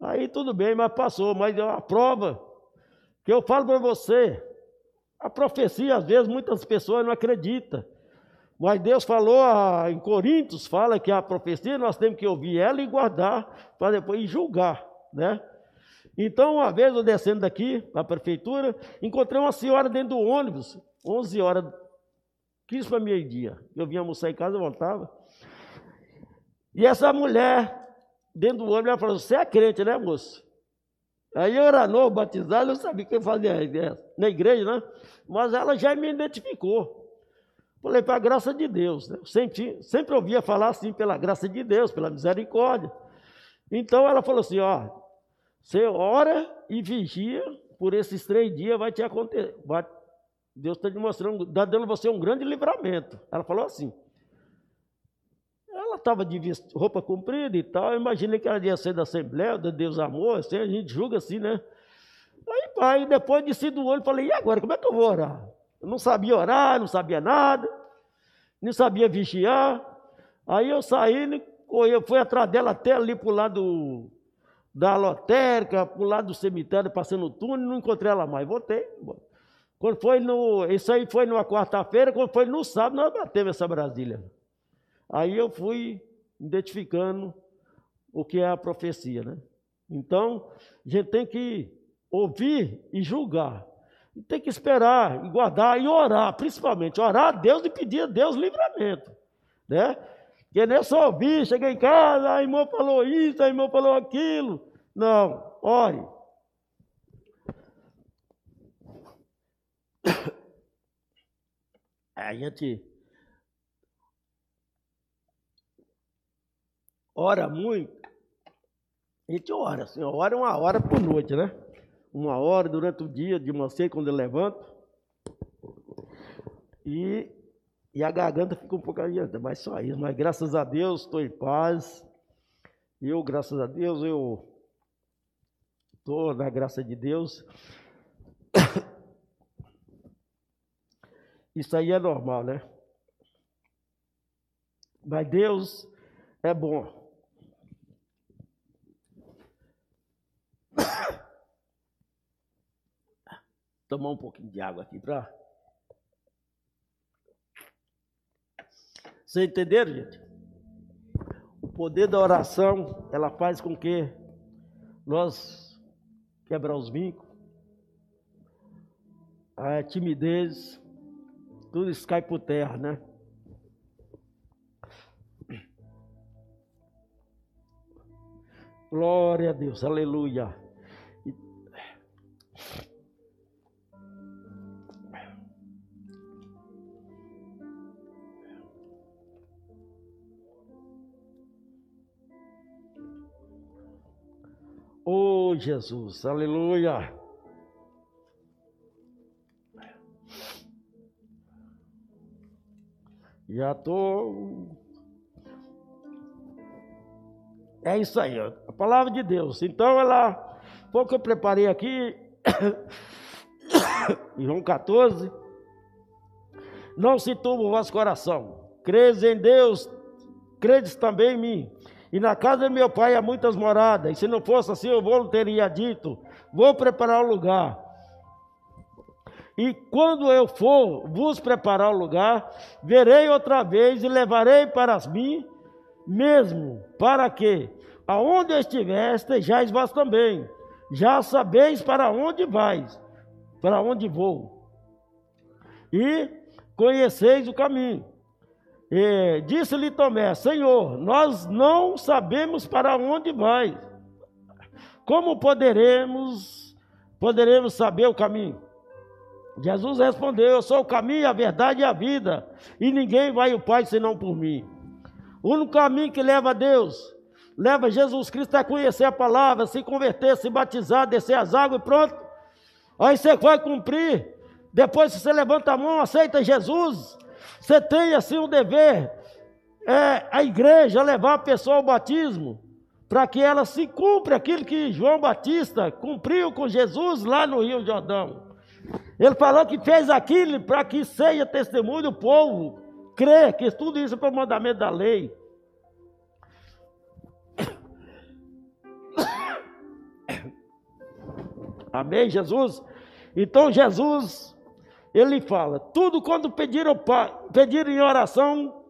Aí tudo bem, mas passou. Mas a prova que eu falo para você, a profecia, às vezes, muitas pessoas não acreditam. Mas Deus falou a, em Coríntios, fala que a profecia nós temos que ouvir ela e guardar para depois julgar, né? Então, uma vez eu descendo daqui na prefeitura, encontrei uma senhora dentro do ônibus, 11 horas, 15 para meio-dia. Eu vinha almoçar em casa, eu voltava. E essa mulher, dentro do ônibus, ela falou: Você é crente, né, moço? Aí eu era novo, batizado, eu sabia que eu fazia na igreja, né? Mas ela já me identificou. Falei, para a graça de Deus. Né? Sempre, sempre ouvia falar assim, pela graça de Deus, pela misericórdia. Então ela falou assim: Ó, você ora e vigia, por esses três dias vai te acontecer. Vai, Deus está te mostrando, está dando você um grande livramento. Ela falou assim. Estava de roupa comprida e tal. Eu imaginei que ela ia ser da Assembleia, de Deus Amor, assim, a gente julga assim, né? Aí, pai, depois de do olho, falei, e agora, como é que eu vou orar? Eu não sabia orar, não sabia nada, não sabia vigiar. Aí eu saí, eu fui atrás dela até ali para o lado da lotérica, para o lado do cemitério, passando o túnel, não encontrei ela mais. Voltei. Quando foi no. Isso aí foi numa quarta-feira, quando foi no sábado, nós batemos essa Brasília. Aí eu fui identificando o que é a profecia, né? Então, a gente tem que ouvir e julgar. E tem que esperar, e guardar e orar, principalmente. Orar a Deus e pedir a Deus livramento. Né? Porque não é só ouvir, cheguei em casa, a irmã falou isso, a irmã falou aquilo. Não, ore. A gente ora muito, a gente ora, assim, ora uma hora por noite, né? Uma hora durante o dia, de manhã, quando eu levanto. E, e a garganta fica um pouco adianta, mas só isso. Mas graças a Deus estou em paz. Eu, graças a Deus, eu estou na graça de Deus. Isso aí é normal, né? Mas Deus é bom. Tomar um pouquinho de água aqui para. Vocês entenderam, gente? O poder da oração, ela faz com que nós quebrar os vincos, a timidez, tudo isso cai por terra, né? Glória a Deus, aleluia. Jesus, aleluia. Já estou. É isso aí, a palavra de Deus. Então, ela, foi o que eu preparei aqui, João 14. Não se turba o vosso coração. Credes em Deus, credes também em mim. E na casa de meu pai há muitas moradas. E se não fosse assim, eu vou teria dito: Vou preparar o lugar. E quando eu for vos preparar o lugar, verei outra vez e levarei para mim mesmo, para que, aonde eu estiver, estejais vós também. Já sabeis para onde vais, para onde vou. E conheceis o caminho. Disse-lhe Tomé: Senhor, nós não sabemos para onde vais. Como poderemos poderemos saber o caminho? Jesus respondeu: Eu sou o caminho, a verdade e a vida, e ninguém vai ao Pai senão por mim. O único caminho que leva a Deus, leva Jesus Cristo a conhecer a palavra, se converter, se batizar, descer as águas e pronto. Aí você vai cumprir. Depois você levanta a mão, aceita Jesus. Você tem assim um dever, é a igreja levar a pessoa ao batismo, para que ela se cumpra aquilo que João Batista cumpriu com Jesus lá no Rio Jordão. Ele falou que fez aquilo para que seja testemunho do povo, crer que tudo isso é o mandamento da lei. Amém, Jesus? Então Jesus, ele fala, tudo quando pedir, pedir em oração,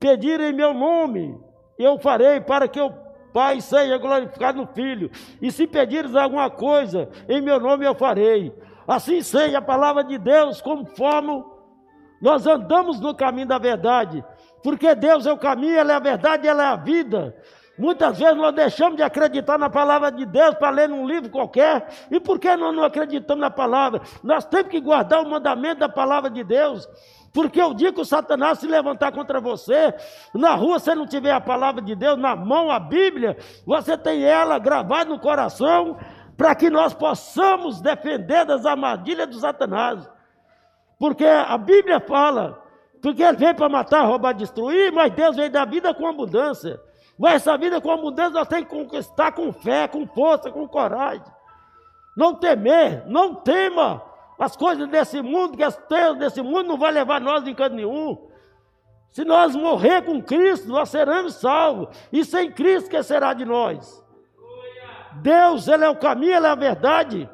pedir em meu nome, eu farei para que o Pai seja glorificado no Filho. E se pedires alguma coisa, em meu nome eu farei. Assim seja a palavra de Deus, conforme nós andamos no caminho da verdade. Porque Deus é o caminho, Ele é a verdade, Ele é a vida. Muitas vezes nós deixamos de acreditar na palavra de Deus para ler num livro qualquer. E por que nós não acreditamos na palavra? Nós temos que guardar o mandamento da palavra de Deus. Porque o dia que o Satanás se levantar contra você, na rua você não tiver a palavra de Deus na mão, a Bíblia, você tem ela gravada no coração, para que nós possamos defender das armadilhas do Satanás. Porque a Bíblia fala, porque ele veio para matar, roubar, destruir, mas Deus veio dar vida com abundância. Mas essa vida com abundância nós temos que conquistar com fé, com força, com coragem. Não temer, não tema as coisas desse mundo, que as terras desse mundo não vai levar nós em canto nenhum. Se nós morrer com Cristo, nós seremos salvos. E sem Cristo, que será de nós? Deus, Ele é o caminho, Ele é a verdade.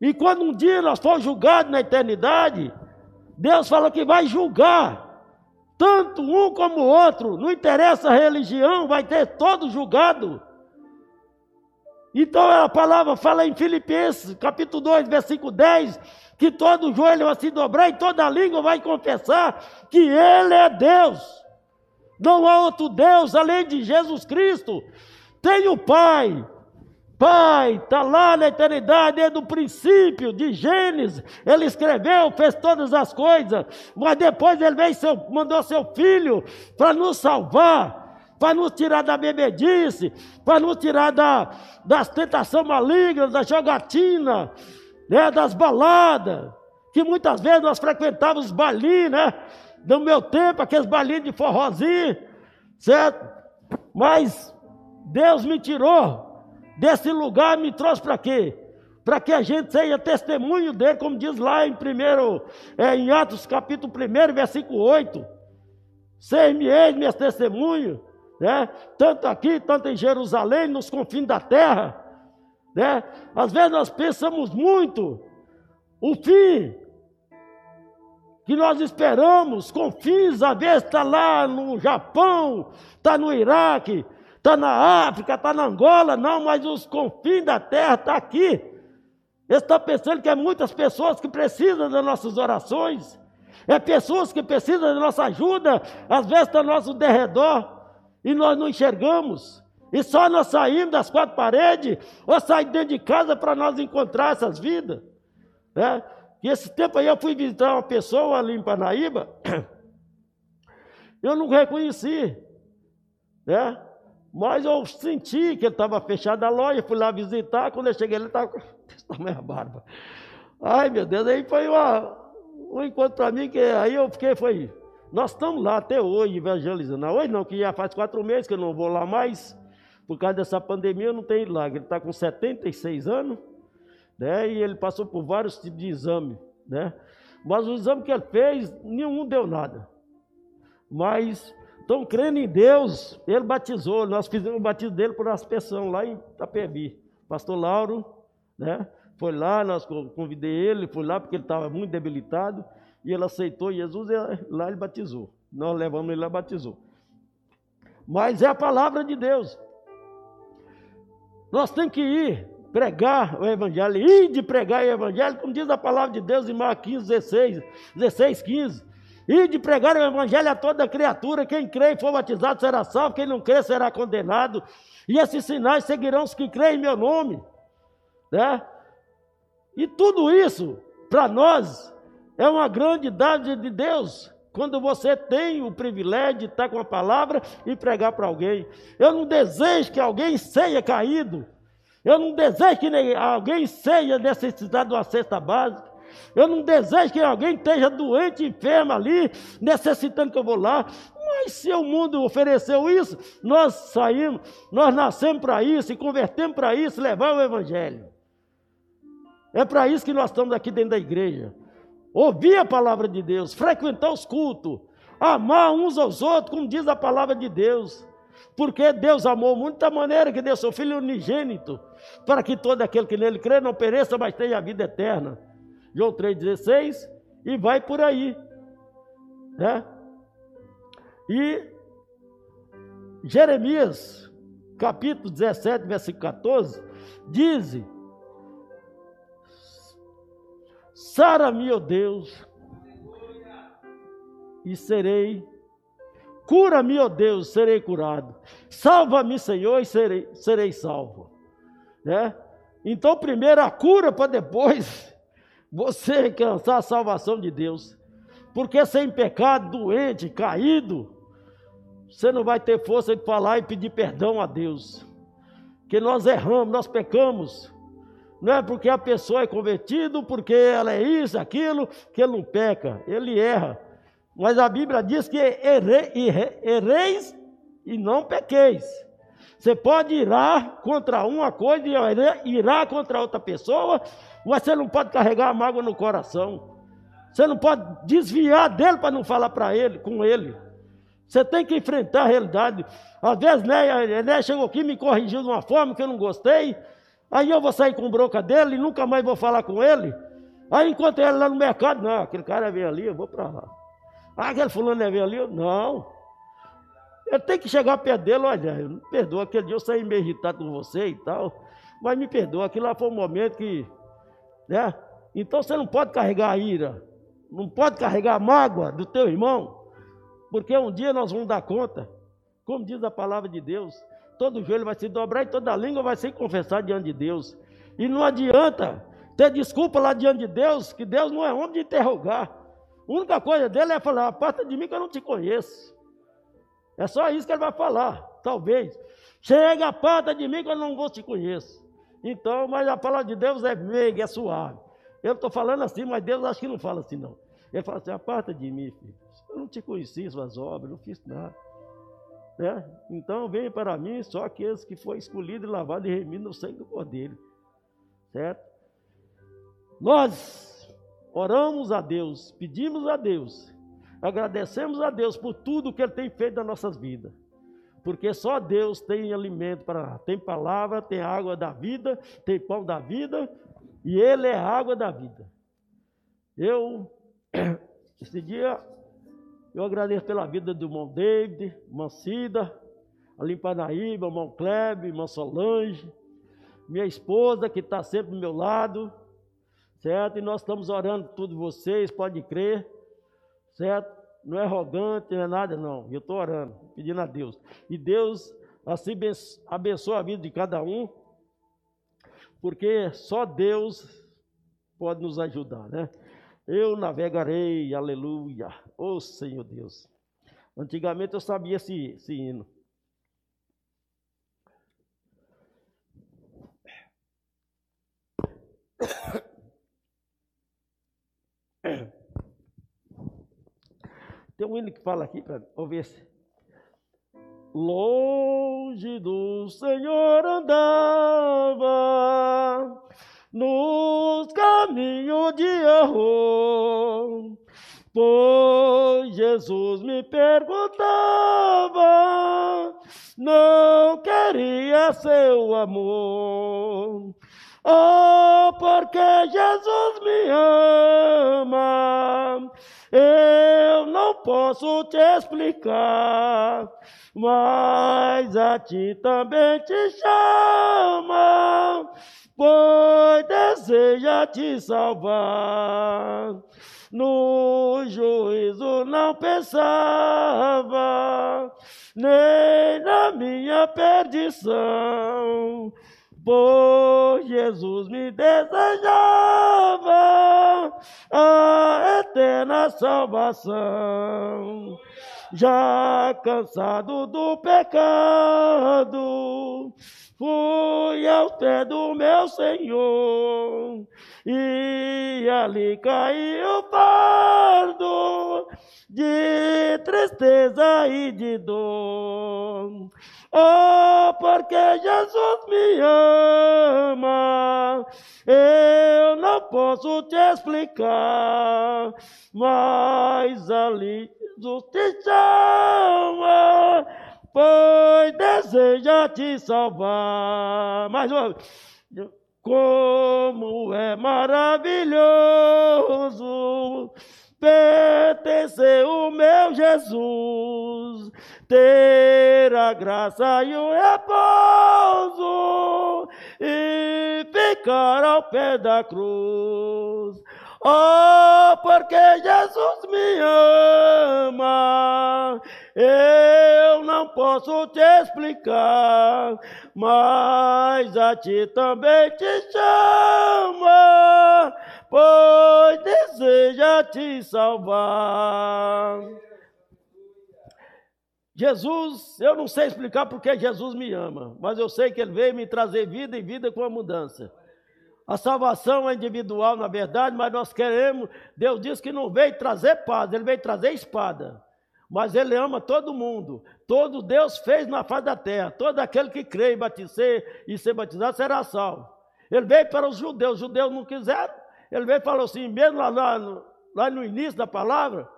E quando um dia nós for julgados na eternidade, Deus fala que vai julgar tanto um como o outro, não interessa a religião, vai ter todo julgado. Então a palavra fala em Filipenses, capítulo 2, versículo 10, que todo joelho vai se dobrar e toda língua vai confessar que Ele é Deus. Não há outro Deus além de Jesus Cristo. Tem o Pai, Pai, está lá na eternidade, é do princípio, de Gênesis. Ele escreveu, fez todas as coisas, mas depois ele veio seu, mandou seu filho para nos salvar, para nos tirar da bebedice, para nos tirar da, das tentações malignas, da jogatina, né, das baladas, que muitas vezes nós frequentávamos os balinhos, né? No meu tempo, aqueles balinhos de forrozinho, certo? Mas Deus me tirou desse lugar me trouxe para quê? Para que a gente seja testemunho dele, como diz lá em primeiro, é, em Atos capítulo 1, versículo 8. Ser-me eis minhas testemunhas, né? tanto aqui, tanto em Jerusalém, nos confins da terra. Né? Às vezes nós pensamos muito o fim que nós esperamos, confins, às vezes está lá no Japão, está no Iraque, está na África, está na Angola, não, mas os confins da terra estão tá aqui. Ele está pensando que é muitas pessoas que precisam das nossas orações, é pessoas que precisam da nossa ajuda, às vezes está nosso derredor, e nós não enxergamos. E só nós saímos das quatro paredes, ou saímos dentro de casa para nós encontrar essas vidas. Né? E esse tempo aí eu fui visitar uma pessoa ali em Panaíba, eu não reconheci, né? Mas eu senti que ele estava fechado a loja, fui lá visitar, quando eu cheguei ele estava com a barba. Ai meu Deus, aí foi uma, um encontro para mim que aí eu fiquei, foi, nós estamos lá até hoje evangelizando. Hoje não, que já faz quatro meses que eu não vou lá mais, por causa dessa pandemia eu não tenho ido lá. Ele está com 76 anos, né? E ele passou por vários tipos de exame, né? Mas o exame que ele fez, nenhum deu nada. Mas estão crendo em Deus, ele batizou, nós fizemos o batismo dele por aspersão lá em Itapebi. Pastor Lauro, né? Foi lá, nós convidei ele, foi lá porque ele estava muito debilitado, e ele aceitou Jesus e lá ele batizou. Nós levamos ele lá batizou. Mas é a palavra de Deus. Nós temos que ir pregar o Evangelho, ir de pregar o Evangelho, como diz a palavra de Deus em Marcos 15, 16, 16, 15. Ir de pregar o Evangelho a toda criatura, quem crê e for batizado será salvo, quem não crê será condenado. E esses sinais seguirão os que creem em meu nome. Né? E tudo isso, para nós, é uma grande dádiva de Deus quando você tem o privilégio de estar com a palavra e pregar para alguém. Eu não desejo que alguém seja caído. Eu não desejo que alguém seja necessitado de uma cesta básica. Eu não desejo que alguém esteja doente, enfermo ali, necessitando que eu vou lá. Mas se o mundo ofereceu isso, nós saímos, nós nascemos para isso e convertemos para isso, levar o Evangelho. É para isso que nós estamos aqui dentro da igreja ouvir a palavra de Deus, frequentar os cultos, amar uns aos outros, como diz a palavra de Deus. Porque Deus amou muito da maneira que deu seu Filho unigênito, para que todo aquele que nele crê não pereça, mas tenha a vida eterna. João 3,16, e vai por aí. Né? E Jeremias, capítulo 17, versículo 14, diz Sara-me, ó Deus, e serei. Cura-me, ó Deus, serei curado. Salva-me, Senhor, e serei, serei salvo. Né? Então, primeiro a cura, para depois você alcançar a salvação de Deus. Porque sem pecado, doente, caído, você não vai ter força de falar e pedir perdão a Deus. Que nós erramos, nós pecamos não é porque a pessoa é convertida, porque ela é isso, aquilo, que ele não peca, ele erra. Mas a Bíblia diz que erre, erreis e não pequeis. Você pode irar contra uma coisa e irar contra outra pessoa, você não pode carregar a mágoa no coração. Você não pode desviar dele para não falar para ele, com ele. Você tem que enfrentar a realidade. Às vezes, né, né, chegou aqui e me corrigiu de uma forma que eu não gostei. Aí eu vou sair com bronca dele e nunca mais vou falar com ele. Aí encontrei ele lá no mercado, não, aquele cara vem ali, eu vou para lá. Ah, aquele fulano vem ali, eu, não. Eu tenho que chegar perto dele, olha, me perdoa, aquele dia eu saí meio irritado com você e tal, mas me perdoa, aquilo lá foi um momento que, né? Então você não pode carregar a ira, não pode carregar a mágoa do teu irmão, porque um dia nós vamos dar conta, como diz a palavra de Deus, todo joelho vai se dobrar e toda língua vai se confessar diante de Deus. E não adianta ter desculpa lá diante de Deus, que Deus não é homem de interrogar. A única coisa dele é falar: aparta de mim que eu não te conheço. É só isso que ele vai falar, talvez. Chega, aparta de mim que eu não vou te conheço. Então, mas a palavra de Deus é meiga, é suave. Eu estou falando assim, mas Deus acho que não fala assim, não. Ele fala assim: aparta de mim, filho. Eu não te conheci, suas obras, não fiz nada. Né? Então vem para mim só aqueles que foram escolhidos, lavados e remidos no sangue do Cordeiro. Certo? Nós oramos a Deus, pedimos a Deus, agradecemos a Deus por tudo que Ele tem feito nas nossas vidas. Porque só Deus tem alimento para. Tem palavra, tem água da vida, tem pão da vida, e Ele é a água da vida. Eu, esse dia, eu agradeço pela vida do irmão David, irmã Cida, ali em Panaíba, irmão Kleber, irmã Solange, minha esposa que está sempre do meu lado, certo? E nós estamos orando por todos vocês, pode crer, certo? Não é arrogante, não é nada, não. Eu estou orando, pedindo a Deus. E Deus assim abençoa a vida de cada um, porque só Deus pode nos ajudar, né? Eu navegarei, aleluia, ô oh, Senhor Deus. Antigamente eu sabia esse, esse hino. Tem um hino que fala aqui para ouvir se. Longe do Senhor andava, nos caminhos de erro, pois Jesus me perguntava, não queria seu amor. Oh, porque Jesus me ama, eu não posso te explicar, mas a ti também te chama, pois deseja te salvar. No juízo não pensava, nem na minha perdição pois Jesus me desejava a eterna salvação. Já cansado do pecado, fui ao pé do meu Senhor, e ali caiu o fardo de tristeza e de dor. Oh, porque Jesus me ama, eu não posso te explicar, mas ali Jesus te chama, pois deseja te salvar. Mais uma vez. Como é maravilhoso pertencer o meu Jesus ter a graça e o repouso e ficar ao pé da cruz. Oh, porque Jesus me ama, eu não posso te explicar, mas a ti também te chama, pois deseja te salvar. Jesus, eu não sei explicar porque Jesus me ama, mas eu sei que Ele veio me trazer vida e vida com a mudança. A salvação é individual, na verdade, mas nós queremos. Deus diz que não veio trazer paz, Ele veio trazer espada. Mas Ele ama todo mundo. Todo Deus fez na face da terra. Todo aquele que crê e batizar e ser batizado será salvo. Ele veio para os judeus, os judeus não quiseram. Ele veio e falou assim, mesmo lá, lá, lá no início da palavra,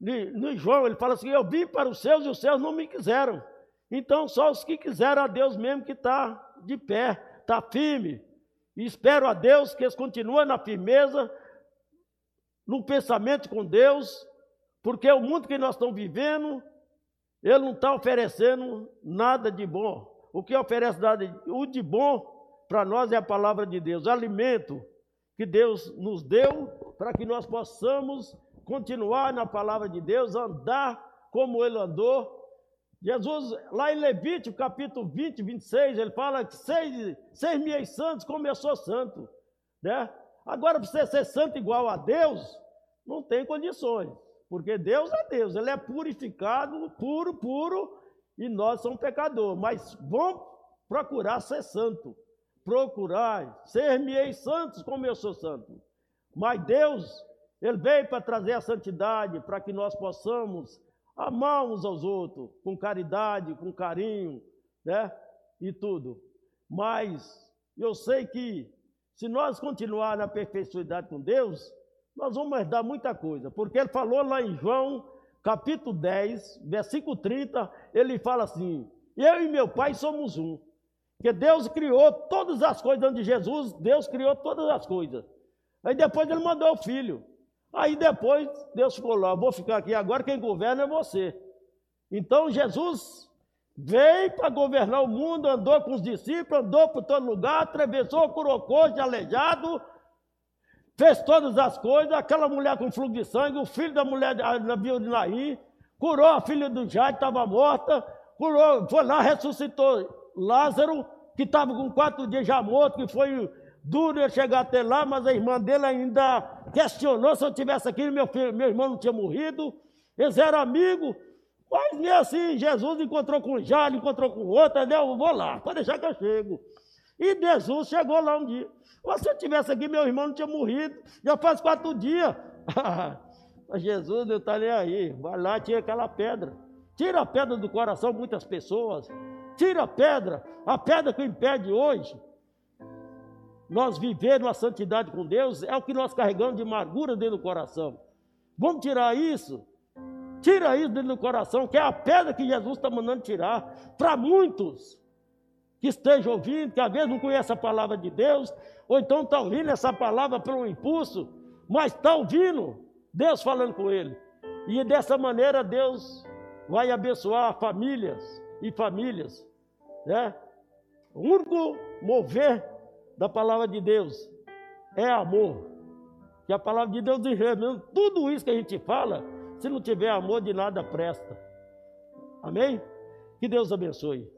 no João, ele fala assim: Eu vim para os seus e os seus não me quiseram. Então, só os que quiseram a Deus mesmo que está de pé, está firme. E espero a Deus que eles continuem na firmeza, no pensamento com Deus, porque o mundo que nós estamos vivendo, ele não está oferecendo nada de bom. O que oferece nada o de bom para nós é a palavra de Deus, alimento que Deus nos deu para que nós possamos continuar na palavra de Deus, andar como ele andou. Jesus, lá em Levítico, capítulo 20, 26, ele fala que seis, seis mil santos começou santo. Né? Agora, para você ser santo igual a Deus, não tem condições. Porque Deus é Deus, Ele é purificado, puro, puro, e nós somos pecadores. Mas vamos procurar ser santo. Procurar ser mil santos como eu sou santo. Mas Deus ele veio para trazer a santidade, para que nós possamos amar uns aos outros, com caridade, com carinho, né? E tudo. Mas eu sei que se nós continuar na perfeição com Deus, nós vamos herdar muita coisa, porque ele falou lá em João, capítulo 10, versículo 30, ele fala assim: Eu e meu Pai somos um. Que Deus criou todas as coisas antes de Jesus, Deus criou todas as coisas. Aí depois ele mandou o filho. Aí depois Deus falou: vou ficar aqui agora, quem governa é você. Então Jesus veio para governar o mundo, andou com os discípulos, andou por todo lugar, atravessou, curou de aleijado, fez todas as coisas, aquela mulher com fluxo de sangue, o filho da mulher da de Naí, curou a filha do Jairo, estava morta, curou, foi lá, ressuscitou Lázaro, que estava com quatro dias já morto, que foi duro ele chegar até lá, mas a irmã dele ainda questionou se eu tivesse aqui, meu, filho, meu irmão não tinha morrido. Eles eram amigos, mas nem assim, Jesus encontrou com Jairo, encontrou com outro, eu vou lá, pode deixar que eu chego. E Jesus chegou lá um dia. Mas se eu tivesse aqui, meu irmão não tinha morrido. Já faz quatro dias. Mas Jesus não está nem aí. Vai lá, tira aquela pedra. Tira a pedra do coração, muitas pessoas. Tira a pedra. A pedra que impede hoje. Nós viver uma santidade com Deus é o que nós carregamos de amargura dentro do coração. Vamos tirar isso. Tira isso dentro do coração, que é a pedra que Jesus está mandando tirar. Para muitos que estejam ouvindo, que às vezes não conhecem a palavra de Deus, ou então está ouvindo essa palavra pelo impulso, mas está ouvindo Deus falando com ele. E dessa maneira Deus vai abençoar famílias e famílias. Né? O único mover da palavra de Deus é amor. Que a palavra de Deus diz mesmo, tudo isso que a gente fala, se não tiver amor, de nada presta. Amém? Que Deus abençoe.